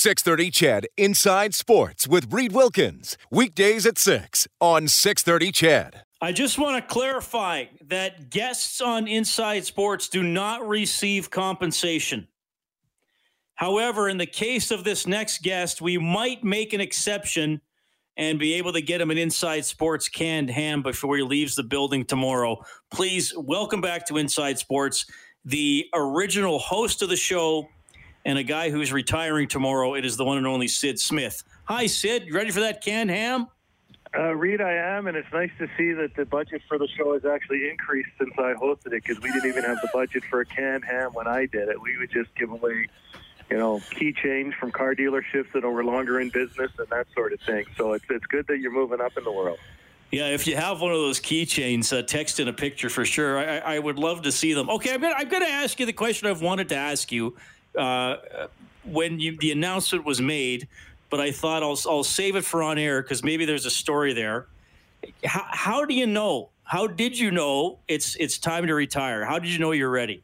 630 CHED Inside Sports with Reed Wilkins. Weekdays at 6 on 630 CHED. I just want to clarify that guests on Inside Sports do not receive compensation. However, in the case of this next guest, we might make an exception and be able to get him an Inside Sports canned ham before he leaves the building tomorrow. Please welcome back to Inside Sports the original host of the show and a guy who's retiring tomorrow. It is the one and only Syd Smith. Hi, Syd. You ready for that canned ham? Uh, Reed, I am, and it's nice to see that the budget for the show has actually increased since I hosted it because we didn't even have the budget for a canned ham when I did it. We would just give away you know, key change from car dealerships that were longer in business and that sort of thing. So it's it's good that you're moving up in the world. Yeah, if you have one of those keychains, uh, text in a picture for sure. I, I would love to see them. Okay, I'm gonna I'm gonna ask you the question I've wanted to ask you uh, when you, the announcement was made, but I thought I'll I'll save it for on air because maybe there's a story there. How, how do you know? How did you know it's it's time to retire? How did you know you're ready?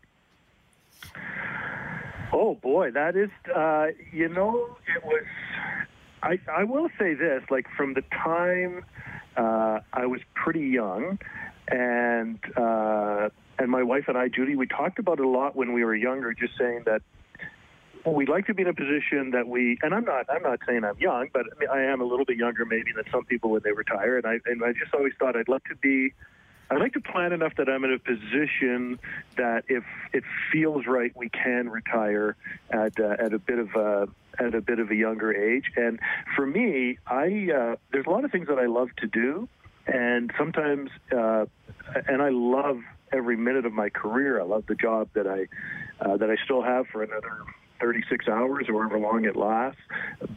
Oh boy, that is, uh, you know, it was. I I will say this, like from the time uh, I was pretty young, and uh, and my wife and I, Judy, we talked about it a lot when we were younger, just saying that we'd like to be in a position that we and I'm not I'm not saying I'm young, but I, mean, I am a little bit younger maybe than some people when they retire, and I and I just always thought I'd love to be I'd like to plan enough that I'm in a position that if it feels right, we can retire at uh, at a bit of a at a bit of a younger age. And for me, I uh, there's a lot of things that I love to do, and sometimes uh, and I love every minute of my career. I love the job that I uh, that I still have for another 36 hours or however long it lasts.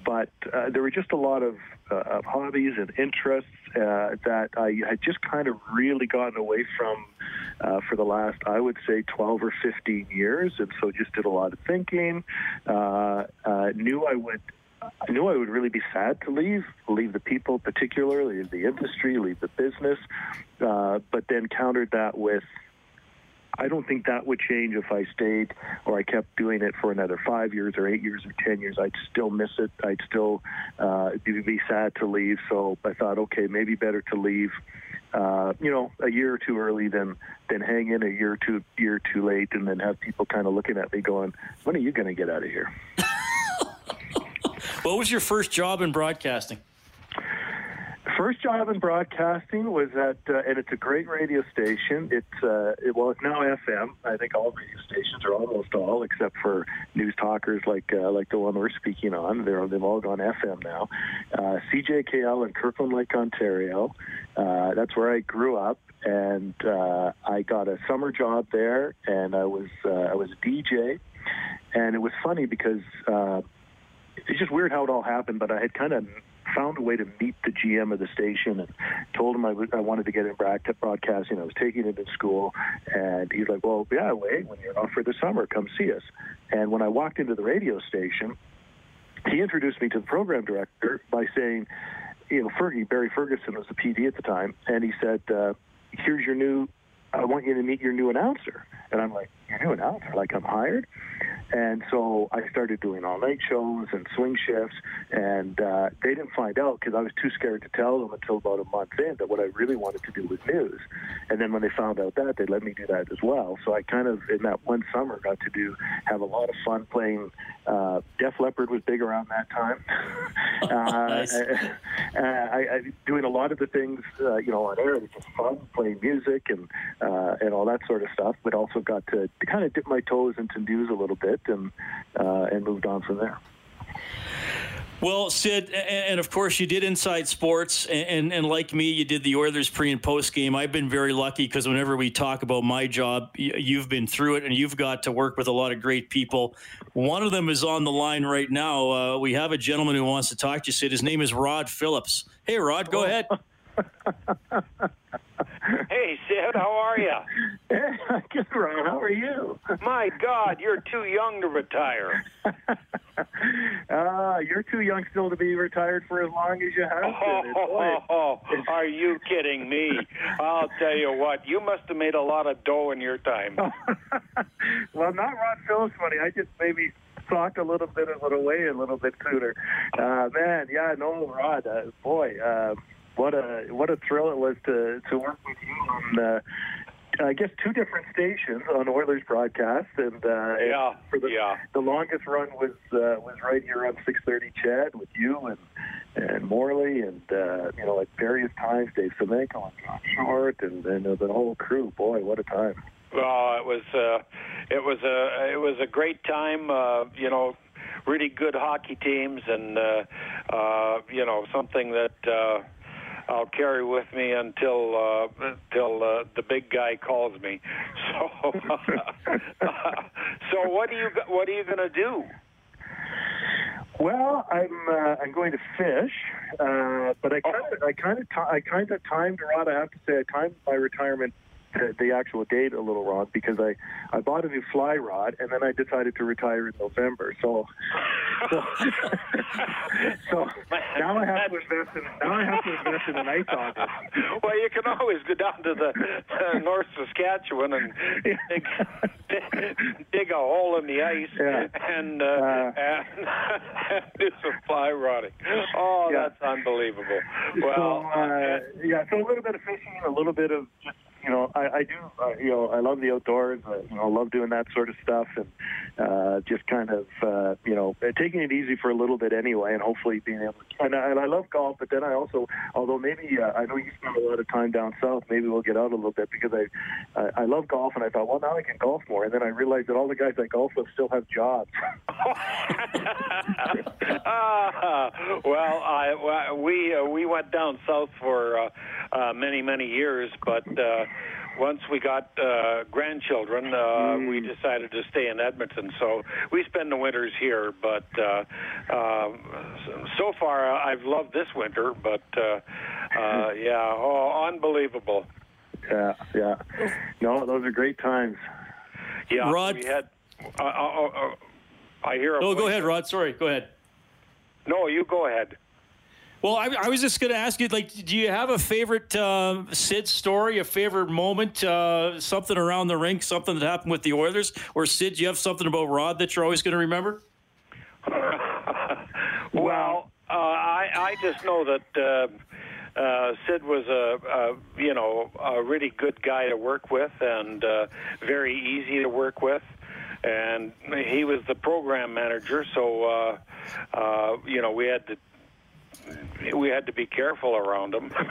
But uh, there were just a lot of, uh, of hobbies and interests uh, that I had just kind of really gotten away from uh, for the last, I would say, 12 or 15 years. And so just did a lot of thinking. Uh, uh, knew I would I knew I would really be sad to leave, leave the people, particularly the industry, leave the business, uh, but then countered that with I don't think that would change if I stayed or I kept doing it for another five years or eight years or ten years. I'd still miss it. I'd still uh, be sad to leave. So I thought, okay, maybe better to leave. Uh, you know, a year or two early than than hang in a year or two year too late, and then have people kind of looking at me going, "When are you going to get out of here?" what was your first job in broadcasting? First job in broadcasting was at, uh, and it's a great radio station. It's uh, it, well, it's now FM. I think all radio stations are almost all, except for news talkers like uh, like the one we're speaking on. They're they've all gone FM now. Uh, CJKL in Kirkland Lake, Ontario. Uh, that's where I grew up, and uh, I got a summer job there, and I was uh, I was a DJ, and it was funny because. Uh, it's just weird how it all happened, but I had kind of found a way to meet the GM of the station and told him I, wanted to get in broadcasting. I was taking it in school, and he's like, "Well, yeah, wait, when you're off for the summer, come see us." And when I walked into the radio station, he introduced me to the program director by saying, "You know, Fergie Barry Ferguson was the PD at the time, and he said." Uh, Here's your new I want you to meet your new announcer. And I'm like, your new announcer? Like I'm hired? And so I started doing all night shows and swing shifts, and uh, they didn't find out because I was too scared to tell them until about a month in that what I really wanted to do was news. And then when they found out that, they let me do that as well. So I kind of, in that one summer, got to do have a lot of fun playing. Uh, Def Leppard was big around that time. uh, nice. I, I, I, doing a lot of the things, uh, you know, on air. It was just fun playing music and uh, and all that sort of stuff. But also got to, to kind of dip my toes into news a little bit and uh, and moved on from there. Well, Syd, and of course you did Inside Sports, and, and like me, you did the Oilers pre and post game. I've been very lucky because whenever we talk about my job, you've been through it, and you've got to work with a lot of great people. One of them is on the line right now. Uh, we have a gentleman who wants to talk to you, Syd. His name is Rod Phillips. Hey, Rod, go ahead. hey, Syd, how are you? Good, Ron. How are you? My God, you're too young to retire. uh, you're too young still to be retired for as long as you have been. Oh, oh, oh, are you kidding me? I'll tell you what, you must have made a lot of dough in your time. well, not Ron Phillips money. I just maybe socked a little bit of it away a little bit sooner. Uh, man, yeah, no, more Rod, uh, boy, uh, what a what a thrill it was to to work with you on. Uh, I guess two different stations on Oilers broadcast, and uh, yeah, for the yeah. the longest run was uh, was right here on 6:30 CHED with you and and Morley and uh, you know at various times Dave Semenko and John Short and, and uh, the whole crew. Boy, what a time! Well, it was uh, it was a it was a great time. Uh, you know, really good hockey teams, and uh, uh, you know something that. Uh, I'll carry with me until uh, until uh, the big guy calls me. So, so what are you what are you going to do? Well, I'm uh, I'm going to fish, uh, but I kind of I kind of I kind of timed Rod. I have to say I timed my retirement the, the actual date a little wrong because I, I bought a new fly rod and then I decided to retire in November. So so, so now I have to invest in now I have to invest in an ice auger. Well, you can always go down to the uh, North Saskatchewan and dig, dig a hole in the ice Yeah. and, uh, Uh, and do some fly rotting. Oh, Yeah. that's unbelievable. so Well, uh, yeah, so a little bit of fishing, a little bit of just you know, I, I do, uh, you know, I love the outdoors. Uh, you know, love doing that sort of stuff, and uh, just kind of, uh, you know, taking it easy for a little bit anyway, and hopefully being able. to And I, and I love golf, but then I also, although maybe uh, I know you spend a lot of time down south, maybe we'll get out a little bit because I, I, I love golf, and I thought, well, now I can golf more, and then I realized that all the guys I golf with still have jobs. ah, well, I, we uh, we went down south for uh, uh, many many years, but uh, once we got uh, grandchildren, uh, we decided to stay in Edmonton. So we spend the winters here. But uh, uh, so far, uh, I've loved this winter. But uh, uh, yeah, oh, unbelievable. yeah, yeah. No, those are great times. Yeah, Rod- we had. Uh, uh, uh, uh, I hear. A No, go voice. ahead, Rod. Sorry, go ahead. No, you go ahead. Well, I, I was just going to ask you, like, do you have a favorite uh, Syd story, a favorite moment, uh, something around the rink, something that happened with the Oilers, or Syd, do you have something about Rod that you're always going to remember? Well, uh, I I just know that uh, uh, Syd was a, a you know a really good guy to work with and uh, very easy to work with, and he was the program manager, so uh, uh, you know we had to. We had to be careful around him.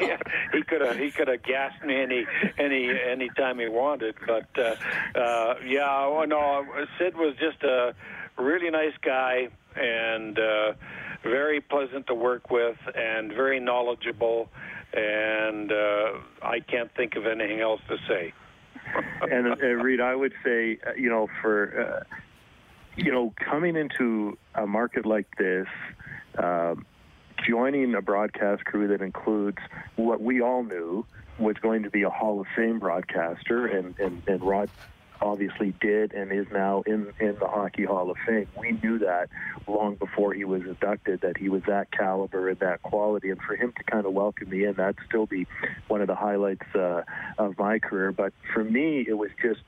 yeah, he could have he could have gassed me any any any time he wanted, but uh, uh, yeah, oh, no, Syd was just a really nice guy and uh, very pleasant to work with and very knowledgeable, and uh, I can't think of anything else to say. and uh, Reed, I would say, uh, you know, for uh, you know, coming into a market like this, um, joining a broadcast crew that includes what we all knew was going to be a Hall of Fame broadcaster, and and, and Rod obviously did and is now in in the Hockey Hall of Fame. We knew that long before he was inducted that he was that caliber and that quality, and for him to kind of welcome me in, that'd still be one of the highlights uh, of my career. But for me, it was just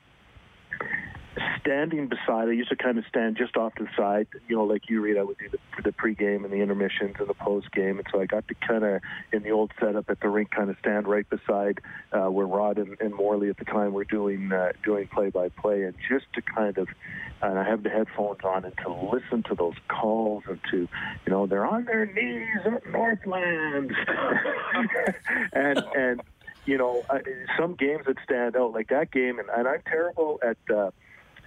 standing beside. I used to kind of stand just off to the side, you know, like you Reed. I would do the, the pregame and the intermissions and the postgame, and so I got to kind of in the old setup at the rink, kind of stand right beside uh, where Rod and, and Morley at the time were doing uh, doing play-by-play, and just to kind of. And I have the headphones on, and to listen to those calls, and to, you know, they're on their knees at Northlands. and and you know, some games that stand out, like that game, and, and I'm terrible at uh,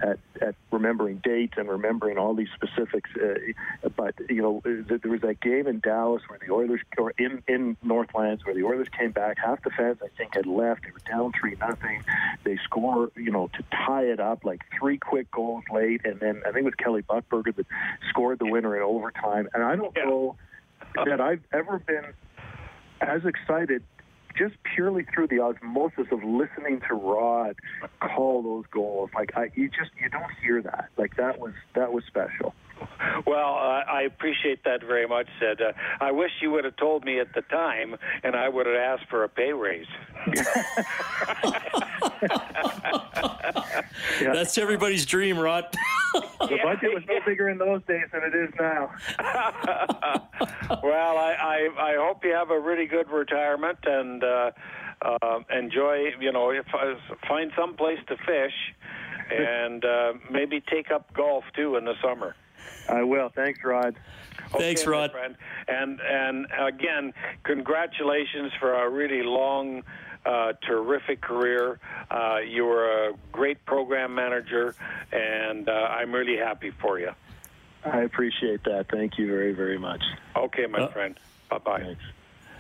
at at remembering dates and remembering all these specifics. Uh, but you know, there was that game in Dallas where the Oilers, or in in Northlands, where the Oilers came back. Half the fans, I think, had left. They were down three nothing. They score, you know, to tie it up, like three quick goals late, and then I think it was Kelly Buchberger that scored the winner in overtime. And I don't Yeah. know that I've ever been as excited just purely through the osmosis of listening to Rod call those goals. Like I, you just you don't hear that. Like that was that was special. Well, uh, I appreciate that very much, Syd. Uh, I wish you would have told me at the time, and I would have asked for a pay raise. yeah. That's everybody's dream, Rod. the budget was no bigger in those days than it is now. well, I, I, I hope you have a really good retirement and uh, uh, enjoy. You know, if, uh, find some place to fish, and uh, maybe take up golf too in the summer. I will. Thanks, Rod. Okay, Thanks, Rod. Friend. And and again, congratulations for a really long uh, terrific career. Uh, you were a great program manager, and uh, I'm really happy for you. I appreciate that. Thank you very, very much. Okay, my uh, friend. Bye bye. Thanks.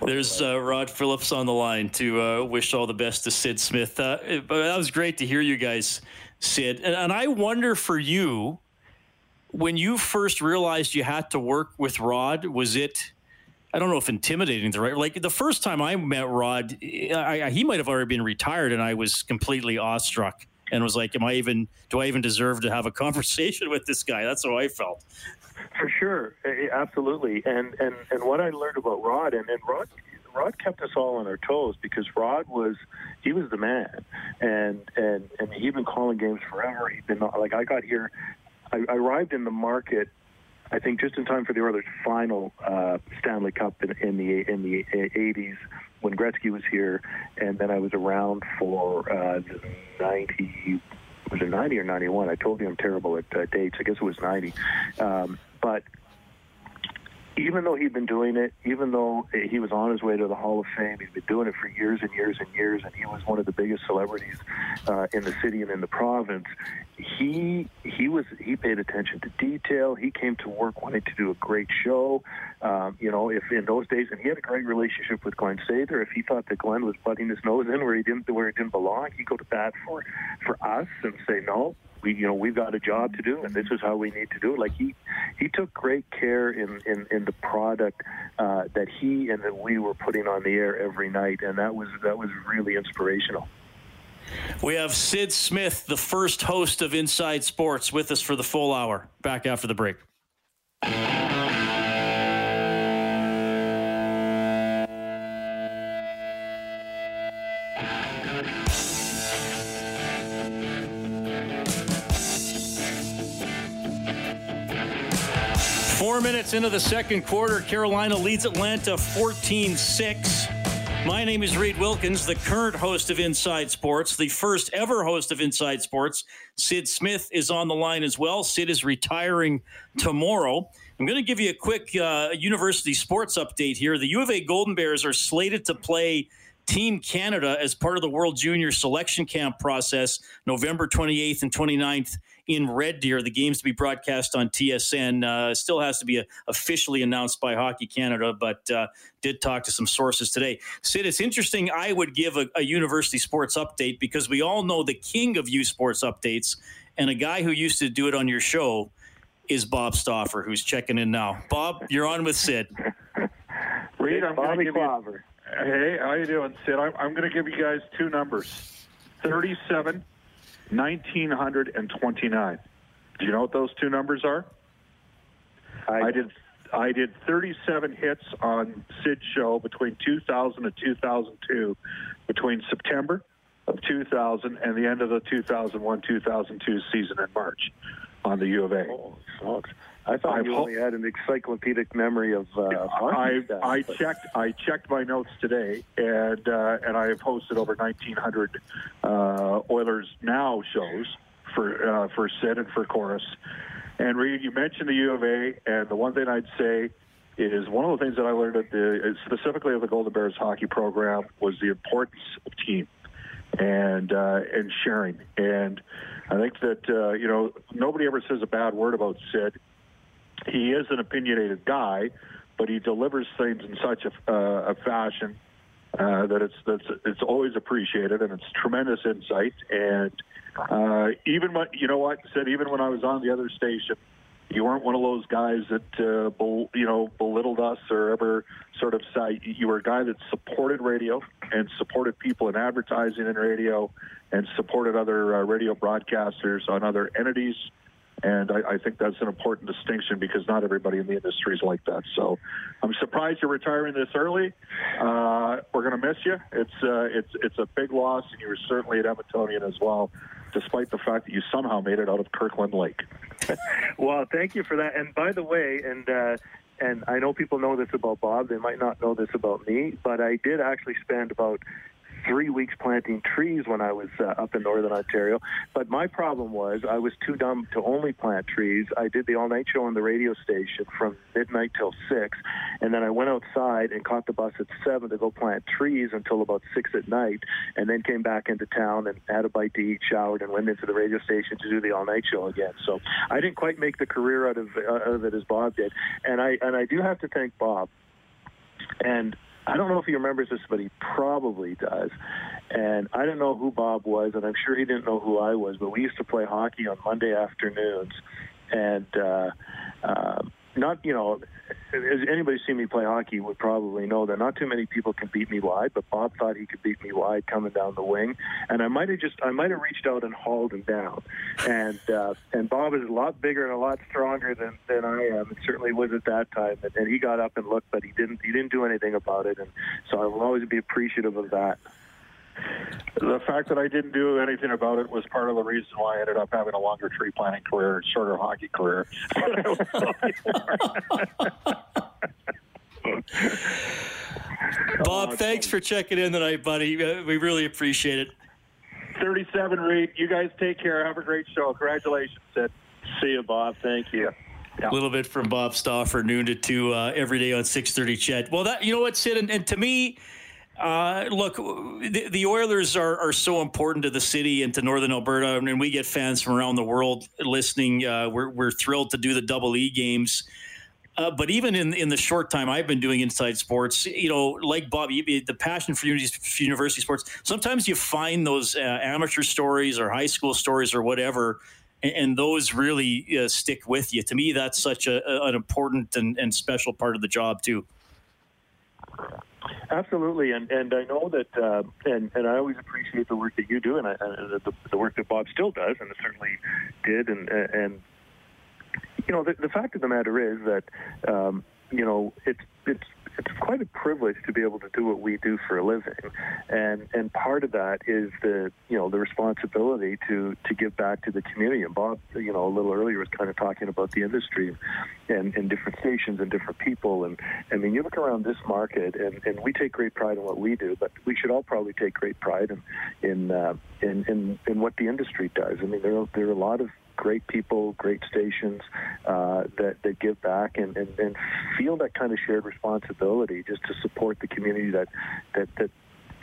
There's uh, Rod Phillips on the line to uh, wish all the best to Syd Smith. Uh, but that was great to hear you guys, Syd. And, and, I wonder for you, when you first realized you had to work with Rod, was it I don't know if intimidating the right. Like the first time I met Rod, I, I, he might have already been retired, and I was completely awestruck and was like, "Am I even? Do I even deserve to have a conversation with this guy?" That's how I felt. For sure, absolutely. And and and what I learned about Rod, and, and Rod Rod kept us all on our toes because Rod was he was the man, and and and he'd been calling games forever. He'd been like I got here, I, I arrived in the market I think just in time for the Oilers' final uh, Stanley Cup in, in the in the 80s when Gretzky was here, and then I was around for uh, 90. Was it 90 or 91? I told you I'm terrible at uh, dates. I guess it was 90. Um, but even though he'd been doing it, even though he was on his way to the Hall of Fame, he's been doing it for years and years and years, and he was one of the biggest celebrities uh, in the city and in the province. He he was he paid attention to detail. He came to work wanting to do a great show. Um, you know, if in those days, and he had a great relationship with Glen Sather. If he thought that Glen was butting his nose in where he didn't where he didn't belong, he'd go to bat for for us and say no we you know we've got a job to do and this is how we need to do it like he he took great care in in, in the product uh, that he and that we were putting on the air every night and that was that was really inspirational we have Syd Smith, the first host of Inside Sports, with us for the full hour. Back after the break. Four minutes into the second quarter, Carolina leads Atlanta 14 6. My name is Reed Wilkins, the current host of Inside Sports, the first ever host of Inside Sports. Syd Smith is on the line as well. Syd is retiring tomorrow. I'm going to give you a quick uh, university sports update here. The U of A Golden Bears are slated to play Team Canada as part of the World Junior Selection Camp process November 28th and 29th in Red Deer. The games to be broadcast on TSN uh, still has to be a, uh, officially announced by Hockey Canada, but uh, did talk to some sources today. Syd, it's interesting. I would give a, a university sports update because we all know the king of U Sports updates, and a guy who used to do it on your show is Bob Stauffer, who's checking in now. Bob, you're on with Syd. Reed, I'm going to give you. Hey, how you doing, Syd? I'm, I'm going to give you guys two numbers: thirty-seven 1929. Do you know what those two numbers are? I, I did I did 37 hits on Syd's show between 2000 and 2002, between September of 2000 and the end of the 2001-2002 season in March on the U of A. Oh, I thought I've you only had an encyclopedic memory of. Uh, I I checked I checked my notes today, and uh, and I have hosted over 1,900 uh, Oilers Now shows for uh, for Syd and for Corus. And Reed, you mentioned the U of A, and the one thing I'd say is one of the things that I learned at the specifically of the Golden Bears hockey program was the importance of team and uh, and sharing. And I think that uh, you know nobody ever says a bad word about Syd he is an opinionated guy, but he delivers things in such a, uh, a fashion uh, that it's that's it's always appreciated and it's tremendous insight. And uh, even when you know what? Syd, even when I was on the other station, you weren't one of those guys that uh, bel- you know belittled us or ever sort of say you were a guy that supported radio and supported people in advertising and radio and supported other uh, radio broadcasters on other entities And I, I think that's an important distinction because not everybody in the industry is like that. So I'm surprised you're retiring this early. Uh, we're going to miss you. It's uh, it's it's a big loss, and you were certainly at Edmontonian as well, despite the fact that you somehow made it out of Kirkland Lake. well, thank you for that. And by the way, and uh, and I know people know this about Bob. They might not know this about me, but I did actually spend about three weeks planting trees when I was uh, up in northern Ontario. But my problem was I was too dumb to only plant trees. I did the all night show on the radio station from midnight till six, and then I went outside and caught the bus at seven to go plant trees until about six at night, and then came back into town and had a bite to eat, showered, and went into the radio station to do the all night show again. So I didn't quite make the career out of, uh, out of it as Bob did, and I and I do have to thank Bob. And I don't know if he remembers this, but he probably does. And I don't know who Bob was, and I'm sure he didn't know who I was, but we used to play hockey on Monday afternoons. And uh, uh, not, you know, as anybody seen me play hockey would probably know that not too many people can beat me wide, but Bob thought he could beat me wide coming down the wing, and I might have just I might have reached out and hauled him down, and uh, and Bob is a lot bigger and a lot stronger than, than I am, and certainly was at that time, and, and he got up and looked, but he didn't he didn't do anything about it, and so I will always be appreciative of that. The fact that I didn't do anything about it was part of the reason why I ended up having a longer tree planting career and shorter hockey career. Bob, thanks for checking in tonight, buddy. Uh, we really appreciate it. 37, Reed. You guys take care. Have a great show. Congratulations, Syd. See you, Bob. Thank you. A little bit from Bob Stauffer, noon to two uh, every day on 6:30. CHED. Well, that you know what, Syd, and, and to me, uh, look, the, the Oilers are, are so important to the city and to Northern Alberta, and we get fans from around the world listening. Uh, we're, we're thrilled to do the double E games. Uh, but even in in the short time I've been doing inside sports, you know, like Bob, the passion for university sports. Sometimes you find those uh, amateur stories or high school stories or whatever, and, and those really uh, stick with you. To me, that's such a, an important and, and special part of the job too. Absolutely, and and I know that, uh, and and I always appreciate the work that you do, and, I, and the, the work that Bob still does, and certainly did, and and you know the, the fact of the matter is that um, you know it's it's it's quite a privilege to be able to do what we do for a living, and and part of that is the you know the responsibility to to give back to the community. And Bob, you know, a little earlier was kind of talking about the industry, and and different stations and different people. And I mean, you look around this market, and and we take great pride in what we do, but we should all probably take great pride in in uh, in, in in what the industry does. I mean, there are, there are a lot of great people, great stations uh, that, that give back and, and, and feel that kind of shared responsibility just to support the community that, that, that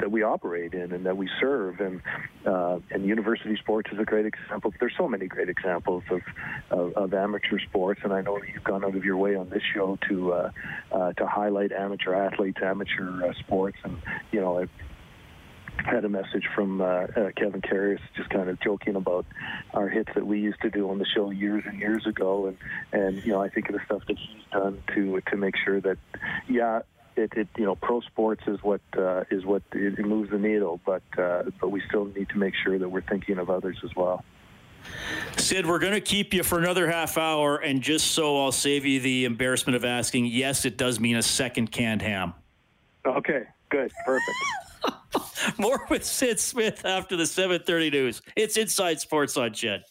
that we operate in and that we serve. And uh, and university sports is a great example. There's so many great examples of, of, of amateur sports, and I know that you've gone out of your way on this show to uh, uh, to highlight amateur athletes, amateur uh, sports, and you know had a message from uh, uh, Kevin Karius just kind of joking about our hits that we used to do on the show years and years ago, and and you know I think of the stuff that he's done to to make sure that yeah. It, it you know pro sports is what uh, is what it, it moves the needle, but uh, but we still need to make sure that we're thinking of others as well. Syd, we're going to keep you for another half hour, and just so I'll save you the embarrassment of asking, yes, it does mean a second canned ham. Okay, good, perfect. More with Syd Smith after the 7:30 news. It's Inside Sports on CHED.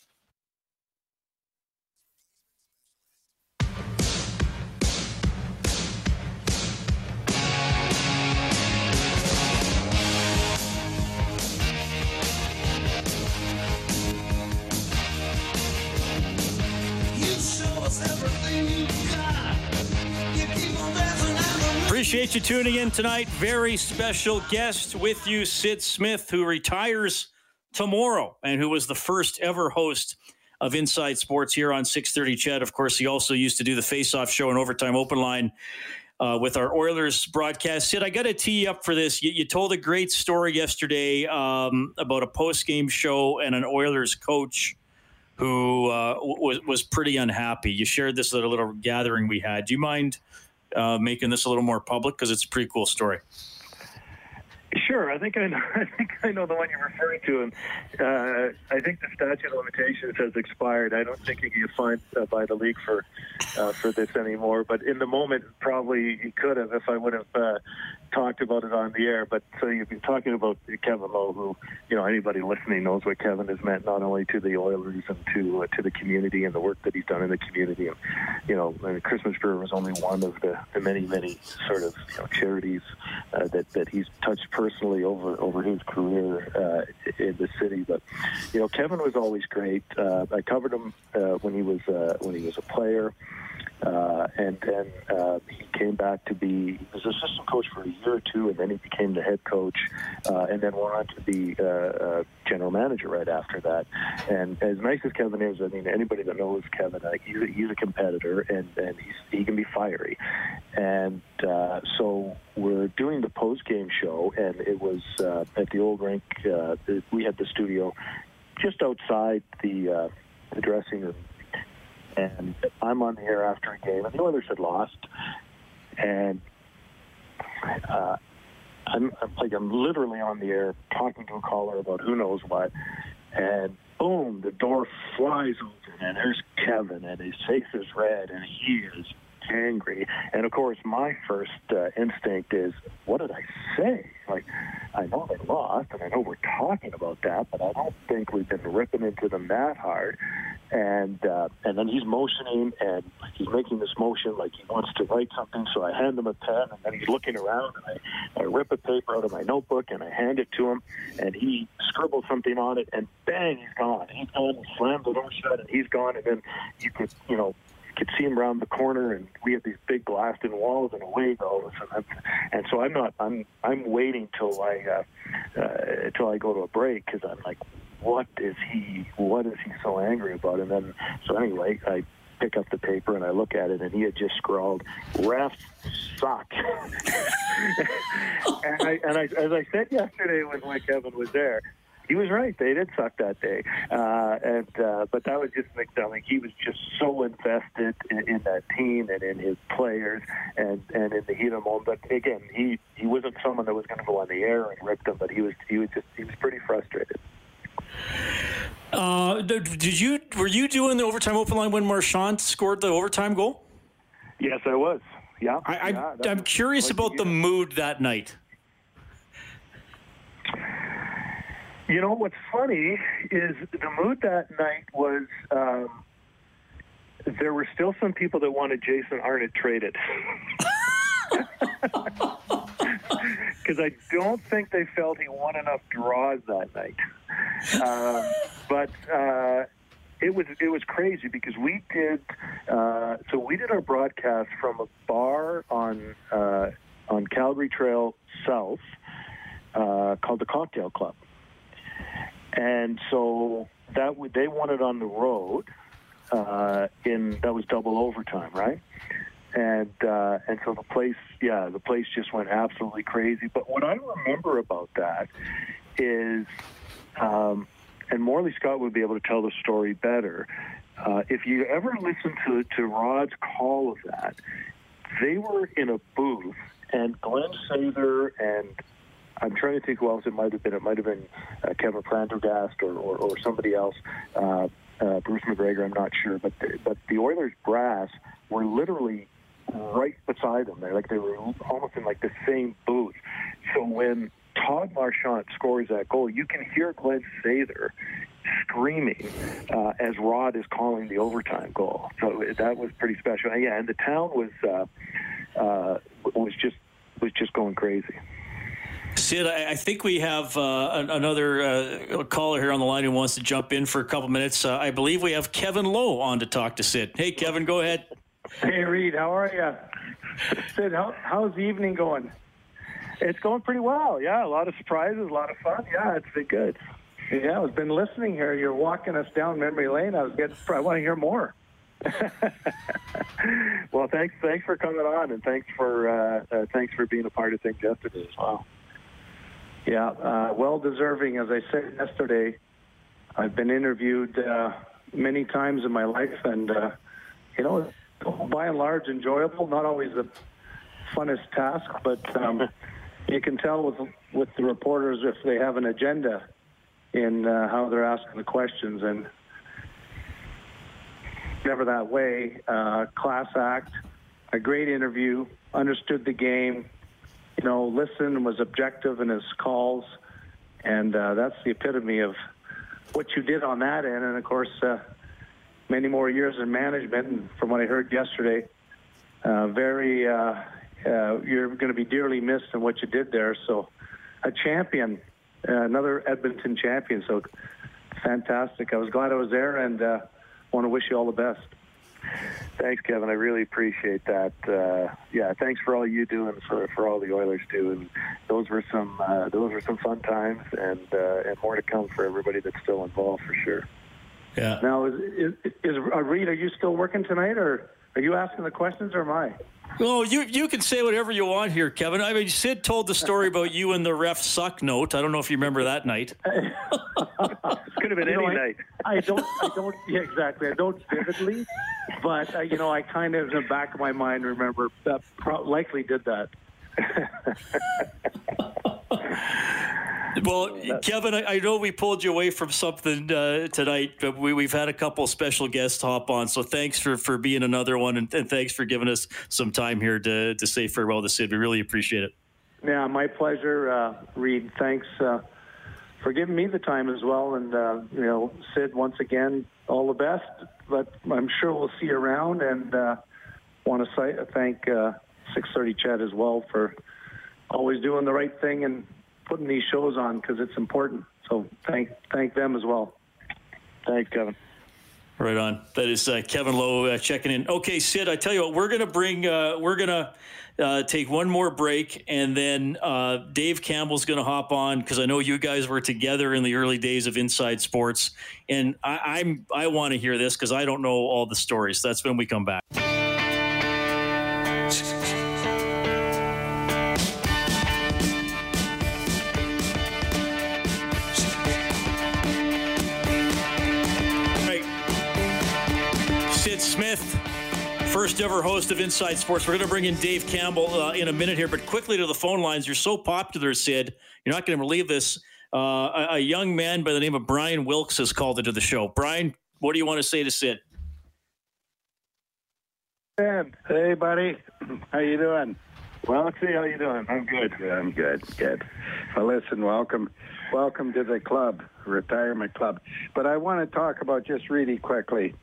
Appreciate you tuning in tonight. Very special guest with you, Syd Smith, who retires tomorrow and who was the first ever host of Inside Sports here on 630 CHED. Of course, he also used to do the face-off show and overtime open line uh, with our Oilers broadcast. Syd, I got to tee you up for this. You, you told a great story yesterday um, about a post-game show and an Oilers coach who uh, was was pretty unhappy. You shared this at a little gathering we had. Do you mind – uh, making this a little more public because it's a pretty cool story. Sure, I think I know. I think I know the one you're referring to, and uh, I think the statute of limitations has expired. I don't think he can get fined uh, by the league for uh, for this anymore. But in the moment, probably he could have if I would have uh, talked about it on the air. But so you've been talking about Kevin Lowe, who you know anybody listening knows what Kevin has meant not only to the Oilers and to uh, to the community and the work that he's done in the community. And you know, and Christmas Spirit was only one of the, the many many sort of you know, charities uh, that that he's touched personally over over his career uh, in the city. But you know, Kevin was always great. Uh, I covered him uh, when he was uh, when he was a player. Uh, and then uh, he came back to be he was assistant coach for a year or two, and then he became the head coach, uh, and then went on to be uh, uh, general manager right after that. And as nice as Kevin is, I mean, anybody that knows Kevin, uh, he's, a, he's a competitor, and, and he's, he can be fiery. And uh, so we're doing the post game show, and it was uh, at the old rink. Uh, we had the studio just outside the uh, the dressing room and I'm on the air after a game, and the Oilers had lost, and uh, I'm, I'm like I'm literally on the air talking to a caller about who knows what, and boom, the door flies open, and there's Kevin, and his face is red, and he is angry. And of course, my first uh, instinct is, what did I say? Like, I know they lost, and I know we're talking about that, but I don't think we've been ripping into them that hard. And uh, and then he's motioning, and he's making this motion like he wants to write something. So I hand him a pen, and then he's looking around, and I, I rip a paper out of my notebook, and I hand it to him, and he scribbles something on it, and bang, he's gone. He's gone, slams the door shut, and he's gone. And then you could, you know, could see him around the corner, and we had these big blasted walls, and away goes. And, and so I'm not. I'm I'm waiting till I uh, uh, till I go to a break because I'm like, what is he? What is he so angry about? And then so anyway, I pick up the paper and I look at it, and he had just scrawled, "Refs suck." and I and I as I said yesterday when my Kevin was there he was right. They did suck that day, uh, and uh, but that was just McDonough. He was just so invested in, in that team and in his players, and and in the heat of the moment. But again, he he wasn't someone that was going to go on the air and rip them, but he was he was just he was pretty frustrated. Uh, did you were you doing the overtime open line when Marchant scored the overtime goal? Yes, I was. Yeah, I, I, yeah, I'm curious about the mood that night. You know what's funny is the mood that night was um, there were still some people that wanted Jason Arnott traded. Because I don't think they felt he won enough draws that night. Um, but uh, it was it was crazy because we did uh, so we did our broadcast from a bar on uh, on Calgary Trail South uh, called the Cocktail Club and so that they won it on the road uh, in that was double overtime, right? And uh, and so the place, yeah, the place just went absolutely crazy. But what I remember about that is, um, and Morley Scott would be able to tell the story better. Uh, if you ever listen to to Rod's call of that, they were in a booth, and Glen Sather and I'm trying to think who else it might have been. It might have been uh, Kevin Prendergast or, or, or somebody else. Uh, uh, Bruce MacGregor, I'm not sure, but the, but the Oilers brass were literally right beside them. They like they were almost in like the same booth. So when Todd Marchant scores that goal, you can hear Glen Sather screaming uh, as Rod is calling the overtime goal. So that was pretty special. And yeah, and the town was uh, uh, was just was just going crazy. Syd, I, think we have uh, another uh, caller here on the line who wants to jump in for a couple minutes. Uh, I believe we have Kevin Lowe on to talk to Syd. Hey, Kevin, go ahead. Hey, Reed, how are you? Syd, how, how's the evening going? It's going pretty well. Yeah, a lot of surprises, a lot of fun. Yeah, it's been good. Yeah, I've been listening here. You're walking us down memory lane. I was getting. I want to hear more. well, thanks. Thanks for coming on, and thanks for uh, uh, thanks for being a part of things yesterday as well. Yeah, uh, well deserving. As I said yesterday, I've been interviewed uh, many times in my life, and uh, you know, by and large, enjoyable. Not always the funnest task, but um, you can tell with with the reporters if they have an agenda in uh, how they're asking the questions, and never that way. Uh, class act, a great interview, understood the game, you know, listened and was objective in his calls, and uh, that's the epitome of what you did on that end. And of course, uh, many more years in management, and from what I heard yesterday, uh, very uh, uh, you're going to be dearly missed in what you did there. So, a champion, uh, another Edmonton champion. So, fantastic. I was glad I was there, and want to wish you all the best. Thanks, Kevin. I really appreciate that. Uh, yeah, thanks for all you do and for, for all the Oilers do. And those were some uh, those were some fun times, and uh, and more to come for everybody that's still involved for sure. Yeah. Now, is, is, is uh, Reed? Are you still working tonight, or are you asking the questions, or am I? Oh, you you can say whatever you want here, Kevin. I mean, Syd told the story about you and the ref suck note. I don't know if you remember that night. It could have been You know, any I- night. I don't, I don't, yeah, exactly. I don't vividly, but uh, you know, I kind of in the back of my mind remember that pro- likely did that. Well, Kevin, I, I know we pulled you away from something uh, tonight, but we, we've had a couple special guests hop on. So thanks for, for being another one, and, and thanks for giving us some time here to, to say farewell to Syd. We really appreciate it. Yeah, my pleasure, uh, Reed. Thanks uh, for giving me the time as well, and uh, you know, Syd, once again, all the best. But I'm sure we'll see you around, and uh, want to say, thank uh, 630 CHED as well for always doing the right thing and putting these shows on because it's important. So thank thank them as well. Thanks, Kevin. Right on. That is uh, Kevin Lowe uh, checking in. Okay, Syd, I tell you what, we're gonna bring, uh, we're gonna uh, take one more break, and then uh, Dave Campbell's gonna hop on because I know you guys were together in the early days of Inside Sports, and I, I'm I want to hear this because I don't know all the stories. That's when we come back. Smith, first ever host of Inside Sports. We're going to bring in Dave Campbell uh, in a minute here, but quickly to the phone lines. You're so popular, Syd. You're not going to believe this. Uh, a, a young man by the name of Brian Wilkes has called into the show. Brian, what do you want to say to Syd? Hey buddy, how you doing? Well, see how you doing. I'm. Good, I'm good, good. Well, listen, welcome, welcome to the club, retirement club. But I want to talk about just really quickly,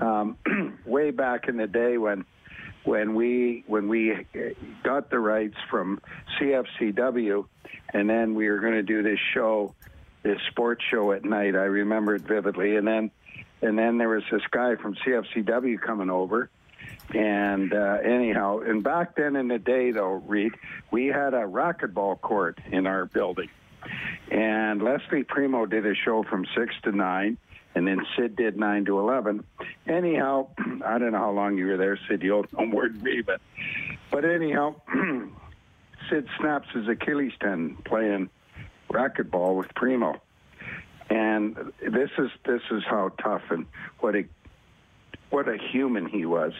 um, way back in the day when, when we when we got the rights from CFCW, and then we were going to do this show, this sports show at night. I remember it vividly, and then, and then there was this guy from CFCW coming over. And uh, anyhow, and back then in the day, though, Reed, we had a racquetball court in our building. And Leslie Primo did a show from 6 to 9, and then Syd did 9 to 11. Anyhow, I don't know how long you were there, Syd. You'll than me, but, but anyhow, Syd snaps his Achilles tendon playing racquetball with Primo. And this is this is how tough and what a what a human he was.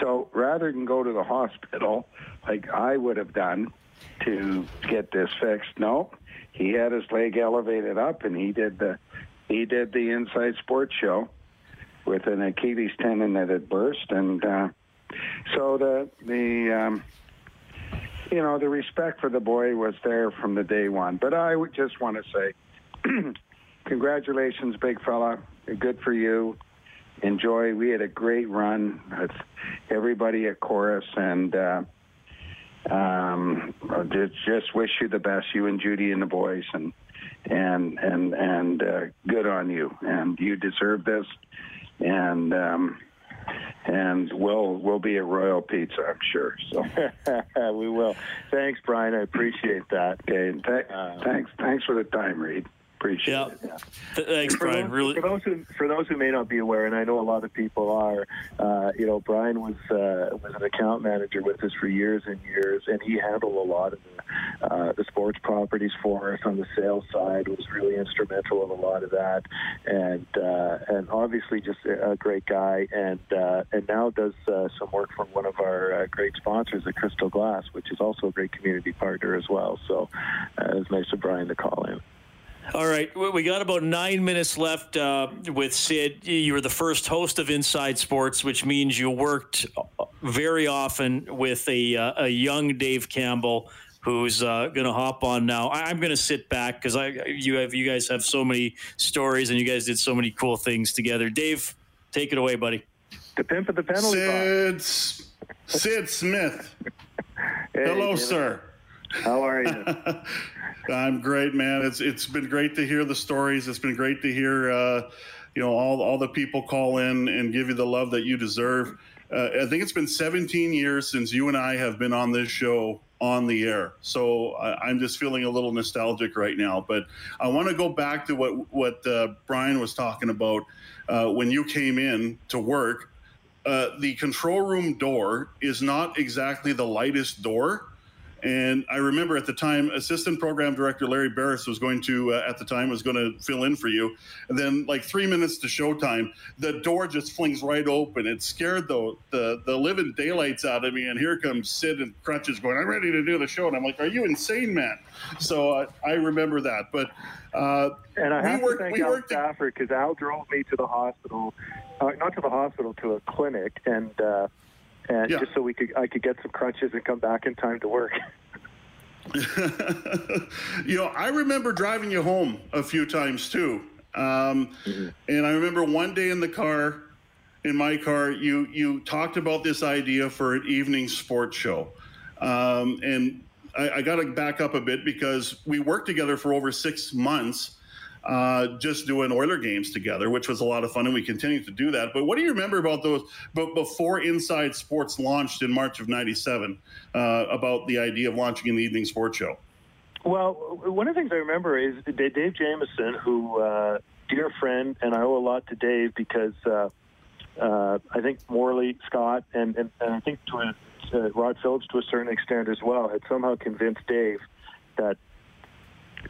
So rather than go to the hospital like I would have done to get this fixed, no, he had his leg elevated up and he did the he did the inside sports show with an Achilles tendon that had burst and uh, so the the um, you know the respect for the boy was there from the day one. But I would just want to say congratulations, big fella. Good for you enjoy. We had a great run with everybody at Corus, and uh, um, just, just wish you the best, you and Judy and the boys, and and and and uh, good on you. And you deserve this, and um, and we'll we'll be at Royal Pizza, I'm sure. So we will. Thanks, Brian. I appreciate that. okay, and th- Uh, thanks thanks for the time, Reed. Appreciate Yeah. it. Yeah. Thanks, For Brian. those, Really. for those who for those who may not be aware, and I know a lot of people are, uh, you know, Brian was uh, was an account manager with us for years and years, and he handled a lot of the, uh, the sports properties for us on the sales side. Was really instrumental in a lot of that, and uh, and obviously just a, a great guy, and uh, and now does uh, some work for one of our uh, great sponsors, the Crystal Glass, which is also a great community partner as well. So uh, it was nice of Brian to call in. All right, we- we got about nine minutes left uh, with Syd. You were the first host of Inside Sports, which means you worked very often with a uh, a young Dave Campbell, who's uh, going to hop on now. I- I'm going to sit back because I you have you guys have so many stories and you guys did so many cool things together. Dave, take it away, buddy. The pimp of the penalty box. Syd, Syd Smith. Hey, Hello, David. sir. How are you? I'm great, man. It's it's been great to hear the stories. It's been great to hear, uh, you know, all all the people call in and give you the love that you deserve. Uh, I think it's been 17 years since you and I have been on this show on the air. So I, I'm just feeling a little nostalgic right now. But I want to go back to what what uh, Brian was talking about uh, when you came in to work. Uh, the control room door is not exactly the lightest door. And I remember at the time, assistant program director Larry Barris was going to, uh, at the time, was going to fill in for you. And then, like three minutes to showtime, the door just flings right open. It scared the, the the living daylights out of me. And here comes Syd and Crutches going, "I'm ready to do the show." And I'm like, "Are you insane, man?" So uh, I remember that. But uh, And I we have worked- to thank we Al worked- Stafford because Al drove me to the hospital, uh, not to the hospital, to a clinic, and uh, and Yeah. just so we could I could get some crunches and come back in time to work. you know, I remember driving you home a few times too. Um, And I remember one day in the car, in my car, you you talked about this idea for an evening sports show. Um, and I, I got to back up a bit because we worked together for over six months, uh, just doing Oiler games together, which was a lot of fun, and we continue to do that. But what do you remember about those? But before Inside Sports launched in March of '97, uh, about the idea of launching an evening sports show. Well, one of the things I remember is Dave Jameson, who uh, dear friend, and I owe a lot to Dave because uh, uh, I think Morley, Scott, and, and, and I think to a, Rod Phillips to a certain extent as well had somehow convinced Dave that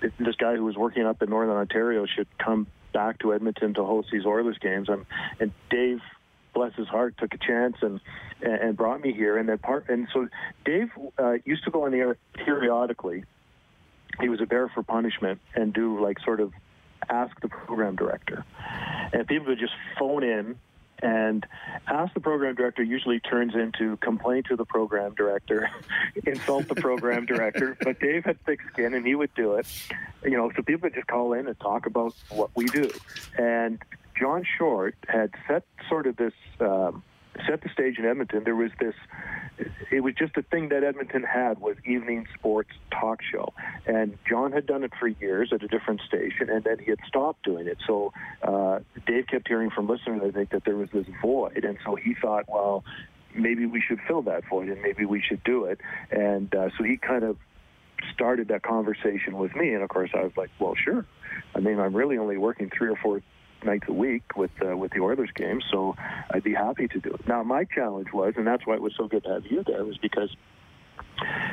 this guy who was working up in Northern Ontario should come back to Edmonton to host these Oilers games. And, and Dave, bless his heart, took a chance and and brought me here. And then part and so Dave uh, used to go on the air periodically he was a bear for punishment and do like sort of ask the program director. And people would just phone in and ask the program director usually turns into complain to the program director, insult the program director. But Dave had thick skin and he would do it. You know, so people would just call in and talk about what we do. And John Short had set sort of this um, set the stage in Edmonton. There was this it was just a thing that Edmonton had was evening sports talk show, and John had done it for years at a different station, and then he had stopped doing it. So uh, Dave kept hearing from listeners, I think, that there was this void, and so he thought, well, maybe we should fill that void, and maybe we should do it. And uh, so he kind of started that conversation with me, and of course, I was like, well, sure. I mean, I'm really only working three or four nights a week with uh, with the Oilers games, so I'd be happy to do it. Now, my challenge was, and that's why it was so good to have you there, was because,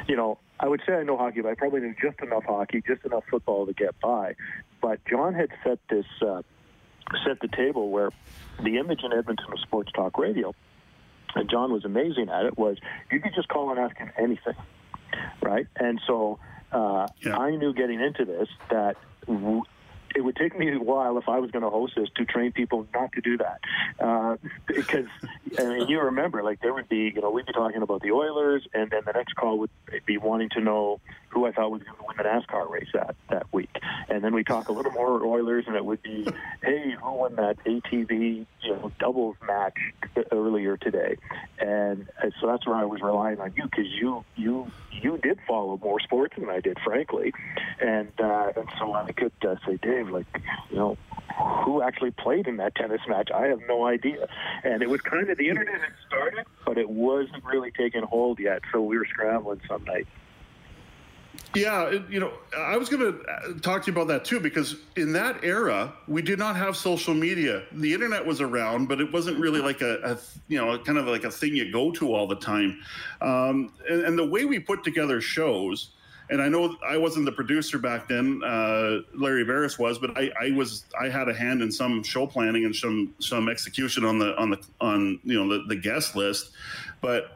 you know, I would say I know hockey, but I probably knew just enough hockey, just enough football to get by. But John had set this uh, set the table where the image in Edmonton of sports talk radio, and John was amazing at it, was you could just call and ask him anything, right? And so uh, Yeah. I knew getting into this that. W- it would take me a while if I was going to host this to train people not to do that, uh, because I mean, you remember, like there would be, you know, we'd be talking about the Oilers, and then the next call would be wanting to know who I thought was going to win the NASCAR race that that week, and then we talk a little more Oilers, and it would be, hey, who won that ATP, you know, doubles match earlier today, and so that's where I was relying on you because you you you did follow more sports than I did, frankly, and uh, and so I could uh, say, Dave, like, you know, who actually played in that tennis match? I have no idea. And it was kind of the internet had started, but it wasn't really taking hold yet. So we were scrambling some night. Yeah, you know, I was going to uh, talk to you about that too because in that era we did not have social media. The internet was around, but it wasn't really like a, a you know kind of like a thing you go to all the time. Um, and, and, the way we put together shows, and I know I wasn't the producer back then. Uh, Larry Veras was, but I, I, was. I had a hand in some show planning and some some execution on the on the on you know the, the guest list, but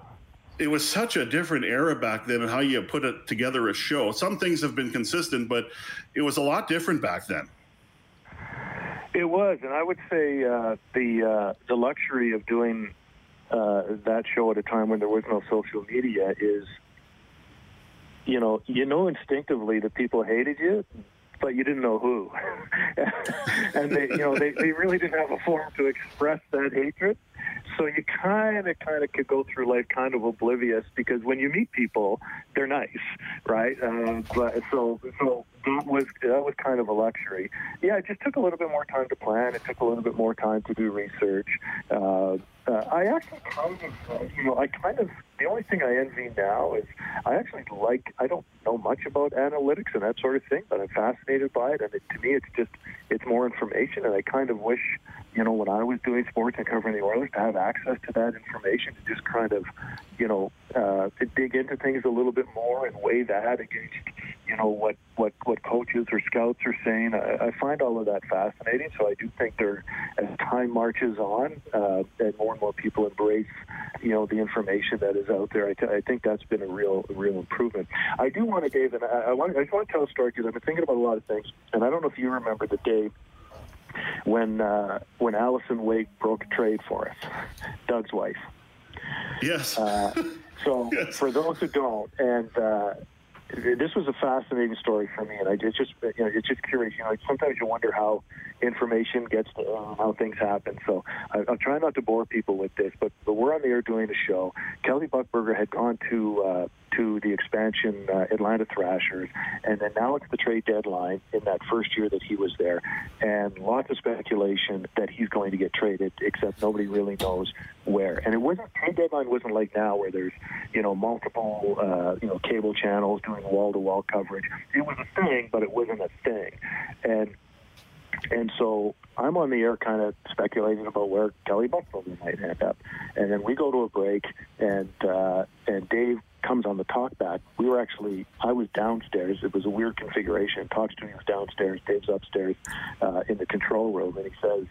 it was such a different era back then and how you put it together a show. Some things have been consistent, but it was a lot different back then. It was, and I would say uh, the uh, the luxury of doing uh, that show at a time when there was no social media is, you know, you know instinctively that people hated you, but you didn't know who, and they, you know, they, they really didn't have a forum to express that hatred. So you kind of, kind of could go through life kind of oblivious because when you meet people, they're nice, right? Uh, but so, so that was that was kind of a luxury. Yeah, it just took a little bit more time to plan. It took a little bit more time to do research. Uh, uh, I actually kind of, you know, I kind of the only thing I envy now is I actually like. I don't know much about analytics and that sort of thing, but I'm fascinated by it. And it, to me, it's just it's more information, and I kind of wish you know, when I was doing sports and covering the Oilers, to have access to that information to just kind of, you know, uh, to dig into things a little bit more and weigh that against, you know, what what what coaches or scouts are saying. I, I find all of that fascinating. So I do think there, as time marches on, uh, and more and more people embrace, you know, the information that is out there. I, t- I think that's been a real a real improvement. I do want to, Dave, and I, I want I just want to tell a story because I've been thinking about a lot of things, and I don't know if you remember the day when uh, when Allison Weight broke a trade for us, Doug's wife. Yes. Uh, so yes. for those who don't, and uh, this was a fascinating story for me, and I it's just you know it's just curious. You know, sometimes you wonder how information gets to uh, how things happen. So I, I'm trying not to bore people with this, but, but we're on the air doing a show. Kelly Buchberger had gone to uh, to the expansion uh, Atlanta Thrashers, and then now it's the trade deadline in that first year that he was there, and lots of speculation that he's going to get traded, except nobody really knows where. And it wasn't trade deadline wasn't like now where there's you know multiple uh, you know cable channels doing wall to wall coverage. It was a thing, but it wasn't a thing, and and so I'm on the air kind of speculating about where Kelly Buchberger might end up. And then we go to a break, and uh, and Dave comes on the talkback. We were actually, I was downstairs. It was a weird configuration. Talk Studio was downstairs. Dave's upstairs uh, in the control room, and he says,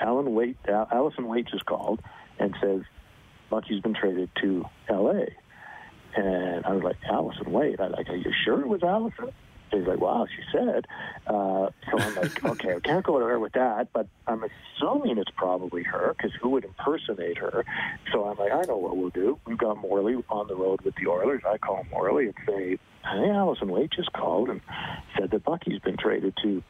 Alan Weight, Allison Weight just called and says, Bucky's been traded to L.A. And I was like, Allison Weight? I like, are you sure it was Allison? He's like, wow, she said. Uh, so I'm like, okay, I can't go to her with that, but I'm assuming it's probably her because who would impersonate her? So I'm like, I know what we'll do. We've got Morley on the road with the Oilers. I call Morley and say, hey, Allison Weight just called and said that Bucky's been traded to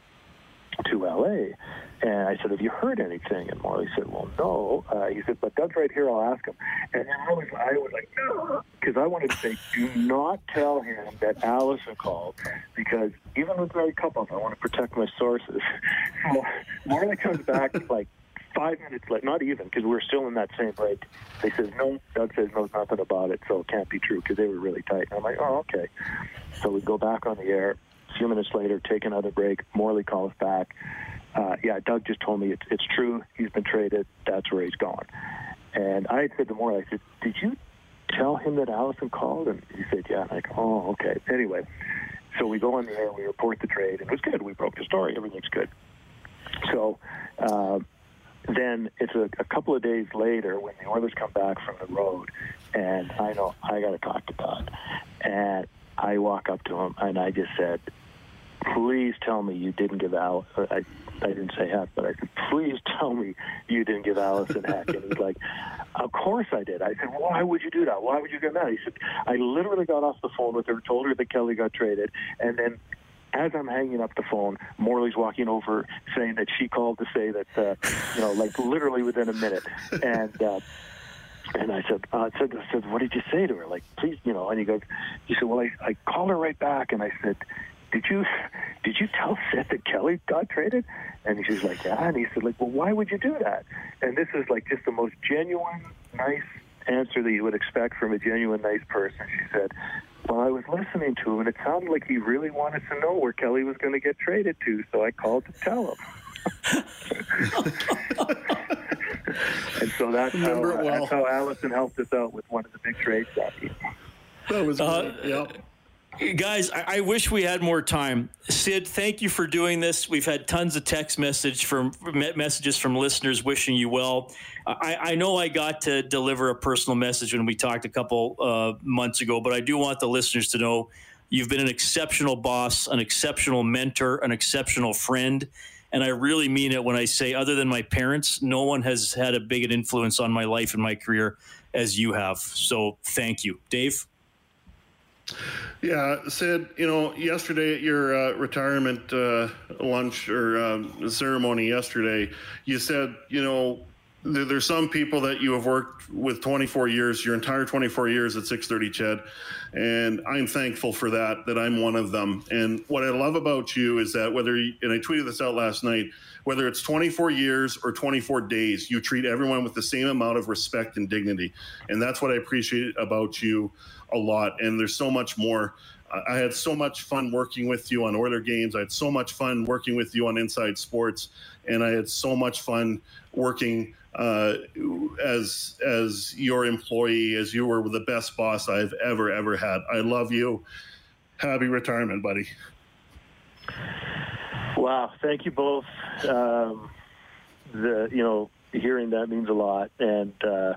to LA. And I said, Have you heard anything? And Morley said, Well, no. Uh, he said, But Doug's right here. I'll ask him. And I was, I was like, No. Because I wanted to say, Do not tell him that Allison called. Because even with married couples, I want to protect my sources. so Morley comes back like five minutes late, not even, because we we're still in that same break. They says, No. Doug says, knows nothing about it, so it can't be true because they were really tight. And I'm like, Oh, okay. So we go back on the air. A few minutes later, take another break. Morley calls back. Uh, yeah, Doug just told me it's, it's true. He's been traded. That's where he's gone. And I said to Morley, I said, did you tell him that Allison called? And he said, yeah. I'm like, oh, okay. Anyway, so we go on the air, we report the trade, and it was good. We broke the story. Everything's good. So uh, then it's a, a couple of days later when the Oilers come back from the road, and I know I got to talk to Doug. And I walk up to him, and I just said, please tell me you didn't give Al. I, I didn't say heck, but I said, please tell me you didn't give Allison heck. And he's like, of course I did. I said, why would you do that? Why would you get mad? He said, I literally got off the phone with her, told her that Kelly got traded, and then as I'm hanging up the phone, Morley's walking over saying that she called to say that, uh, you know, like literally within a minute. And, uh, and I said, uh, I said, I said, what did you say to her? Like, please, you know, and he goes, he said, well, I, I called her right back and I said, did you did you tell Seth that Kelly got traded? And she's like, yeah. And he said, like, well, why would you do that? And this is like just the most genuine, nice answer that you would expect from a genuine, nice person. She said, well, I was listening to him, and it sounded like he really wanted to know where Kelly was going to get traded to, so I called to tell him. and so that's how, well. that's how Allison helped us out with one of the big trades that year. That was uh, yeah. Guys, I, I, wish we had more time. Syd, thank you for doing this. We've had tons of text message from messages from listeners wishing you well. I, I know I got to deliver a personal message when we talked a couple uh, months ago, but I do want the listeners to know you've been an exceptional boss, an exceptional mentor, an exceptional friend. And I really mean it when I say, other than my parents, no one has had a big influence on my life and my career as you have. So thank you. Dave? Yeah, Syd, you know, yesterday at your uh, retirement uh, lunch or uh, ceremony yesterday, you said, you know, there's some people that you have worked with 24 years, your entire 24 years at 630 CHED, and I'm thankful for that, that I'm one of them. And what I love about you is that whether, you, and I tweeted this out last night, whether it's 24 years or 24 days, you treat everyone with the same amount of respect and dignity. And that's what I appreciate about you a lot, and there's so much more. I had so much fun working with you on Oiler games. I had so much fun working with you on Inside Sports, and I had so much fun working uh, as as your employee, as you were the best boss I've ever ever had. I love you. Happy retirement, buddy. Wow, thank you both. Um, the you know hearing that means a lot, and uh,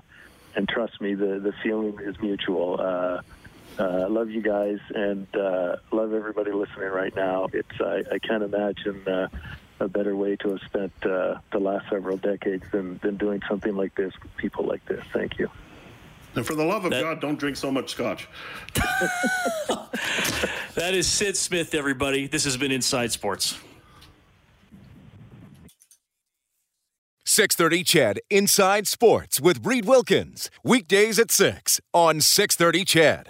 and trust me, the the feeling is mutual. Uh, uh, love you guys and uh, love everybody listening right now. It's I, I can't imagine uh, a better way to have spent uh, the last several decades than than doing something like this with people like this. Thank you. And for the love of that, God, don't drink so much scotch. that is Syd Smith, everybody. This has been Inside Sports. 630 CHED Inside Sports with Reed Wilkins. Weekdays at 6 on 630 CHED.